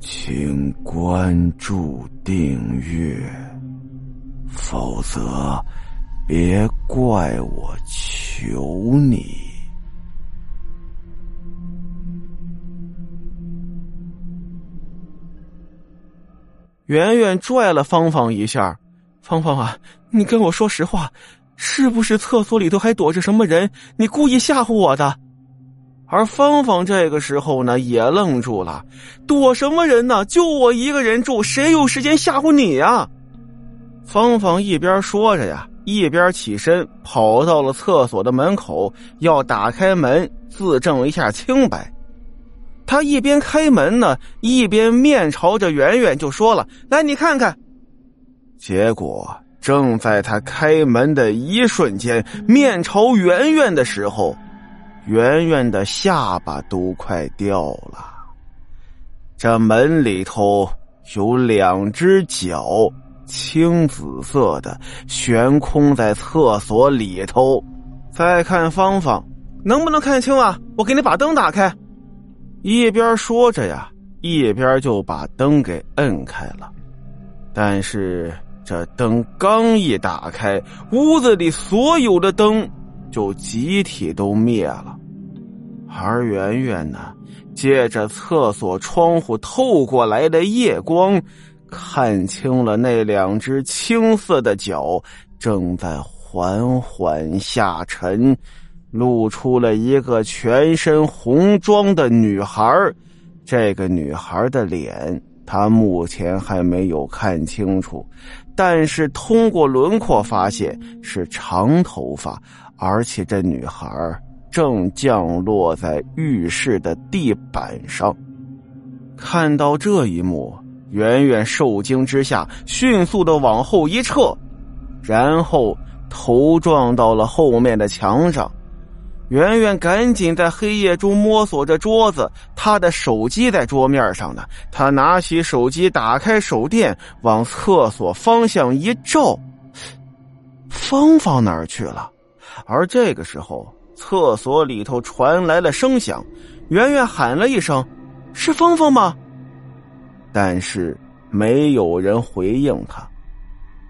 请关注订阅，否则别怪我求你。圆圆拽了芳芳一下，芳芳啊，你跟我说实话，是不是厕所里头还躲着什么人？你故意吓唬我的？而芳芳这个时候呢，也愣住了，躲什么人呢？就我一个人住，谁有时间吓唬你呀？芳芳一边说着呀，一边起身跑到了厕所的门口，要打开门自证一下清白。他一边开门呢，一边面朝着圆圆就说了：“来，你看看。”结果正在他开门的一瞬间，面朝圆圆的时候。圆圆的下巴都快掉了。这门里头有两只脚，青紫色的，悬空在厕所里头。再看芳芳，能不能看清啊？我给你把灯打开。一边说着呀，一边就把灯给摁开了。但是这灯刚一打开，屋子里所有的灯。就集体都灭了，而圆圆呢，借着厕所窗户透过来的夜光，看清了那两只青色的脚正在缓缓下沉，露出了一个全身红妆的女孩这个女孩的脸，她目前还没有看清楚，但是通过轮廓发现是长头发。而且这女孩正降落在浴室的地板上，看到这一幕，圆圆受惊之下迅速的往后一撤，然后头撞到了后面的墙上。圆圆赶紧在黑夜中摸索着桌子，她的手机在桌面上呢。她拿起手机，打开手电，往厕所方向一照，芳芳哪儿去了？而这个时候，厕所里头传来了声响，圆圆喊了一声：“是芳芳吗？”但是没有人回应他。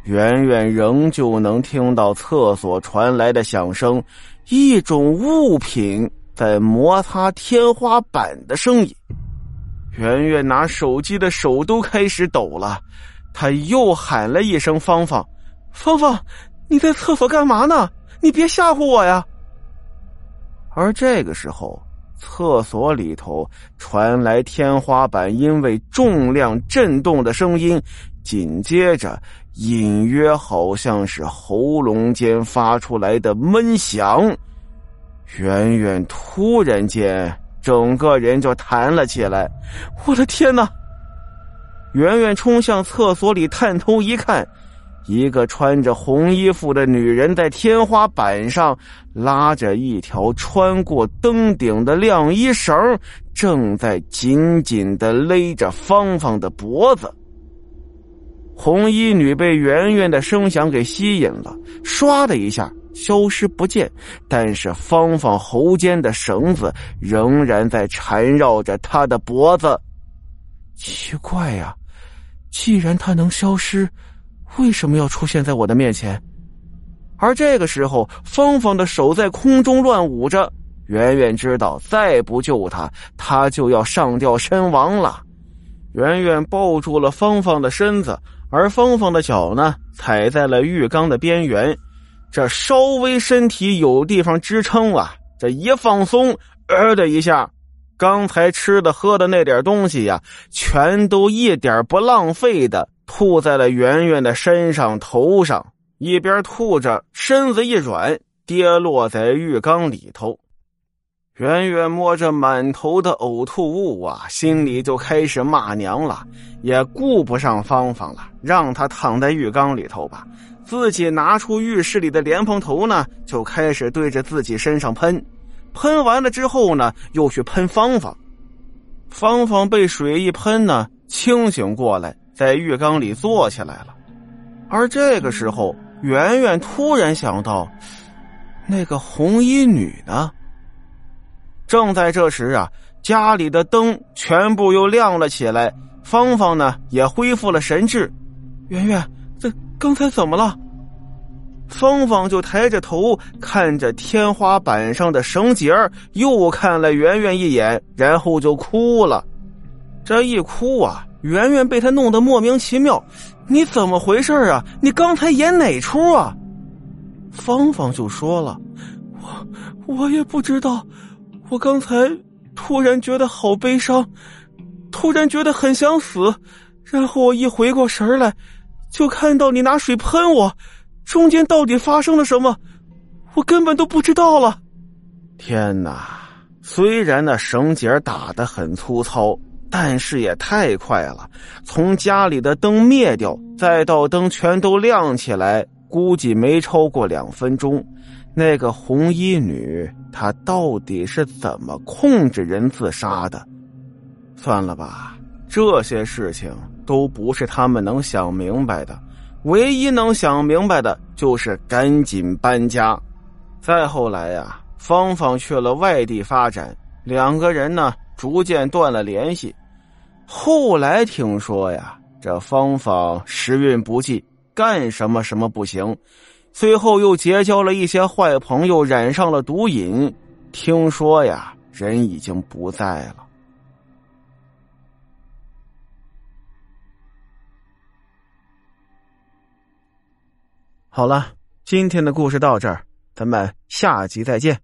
圆圆仍旧能听到厕所传来的响声，一种物品在摩擦天花板的声音。圆圆拿手机的手都开始抖了，他又喊了一声：“芳芳，芳芳，你在厕所干嘛呢？”你别吓唬我呀！而这个时候，厕所里头传来天花板因为重量震动的声音，紧接着隐约好像是喉咙间发出来的闷响。圆圆突然间整个人就弹了起来，我的天哪！圆圆冲向厕所里，探头一看。一个穿着红衣服的女人在天花板上拉着一条穿过灯顶的晾衣绳，正在紧紧的勒着芳芳的脖子。红衣女被圆圆的声响给吸引了，唰的一下消失不见。但是芳芳喉间的绳子仍然在缠绕着她的脖子。奇怪呀，既然她能消失。为什么要出现在我的面前？而这个时候，芳芳的手在空中乱舞着。圆圆知道，再不救她，她就要上吊身亡了。圆圆抱住了芳芳的身子，而芳芳的脚呢，踩在了浴缸的边缘。这稍微身体有地方支撑啊，这一放松，呃的一下，刚才吃的喝的那点东西呀，全都一点不浪费的。吐在了圆圆的身上、头上，一边吐着，身子一软，跌落在浴缸里头。圆圆摸着满头的呕吐物啊，心里就开始骂娘了，也顾不上芳芳了，让她躺在浴缸里头吧。自己拿出浴室里的莲蓬头呢，就开始对着自己身上喷。喷完了之后呢，又去喷芳芳。芳芳被水一喷呢，清醒过来。在浴缸里坐起来了，而这个时候，圆圆突然想到，那个红衣女呢？正在这时啊，家里的灯全部又亮了起来，芳芳呢也恢复了神智。圆圆，这刚才怎么了？芳芳就抬着头看着天花板上的绳结又看了圆圆一眼，然后就哭了。这一哭啊，圆圆被他弄得莫名其妙。你怎么回事啊？你刚才演哪出啊？芳芳就说了：“我我也不知道，我刚才突然觉得好悲伤，突然觉得很想死，然后我一回过神来，就看到你拿水喷我。”中间到底发生了什么？我根本都不知道了。天哪！虽然那绳结打得很粗糙，但是也太快了。从家里的灯灭掉，再到灯全都亮起来，估计没超过两分钟。那个红衣女，她到底是怎么控制人自杀的？算了吧，这些事情都不是他们能想明白的。唯一能想明白的就是赶紧搬家。再后来呀，芳芳去了外地发展，两个人呢逐渐断了联系。后来听说呀，这芳芳时运不济，干什么什么不行，最后又结交了一些坏朋友，染上了毒瘾。听说呀，人已经不在了。好了，今天的故事到这儿，咱们下集再见。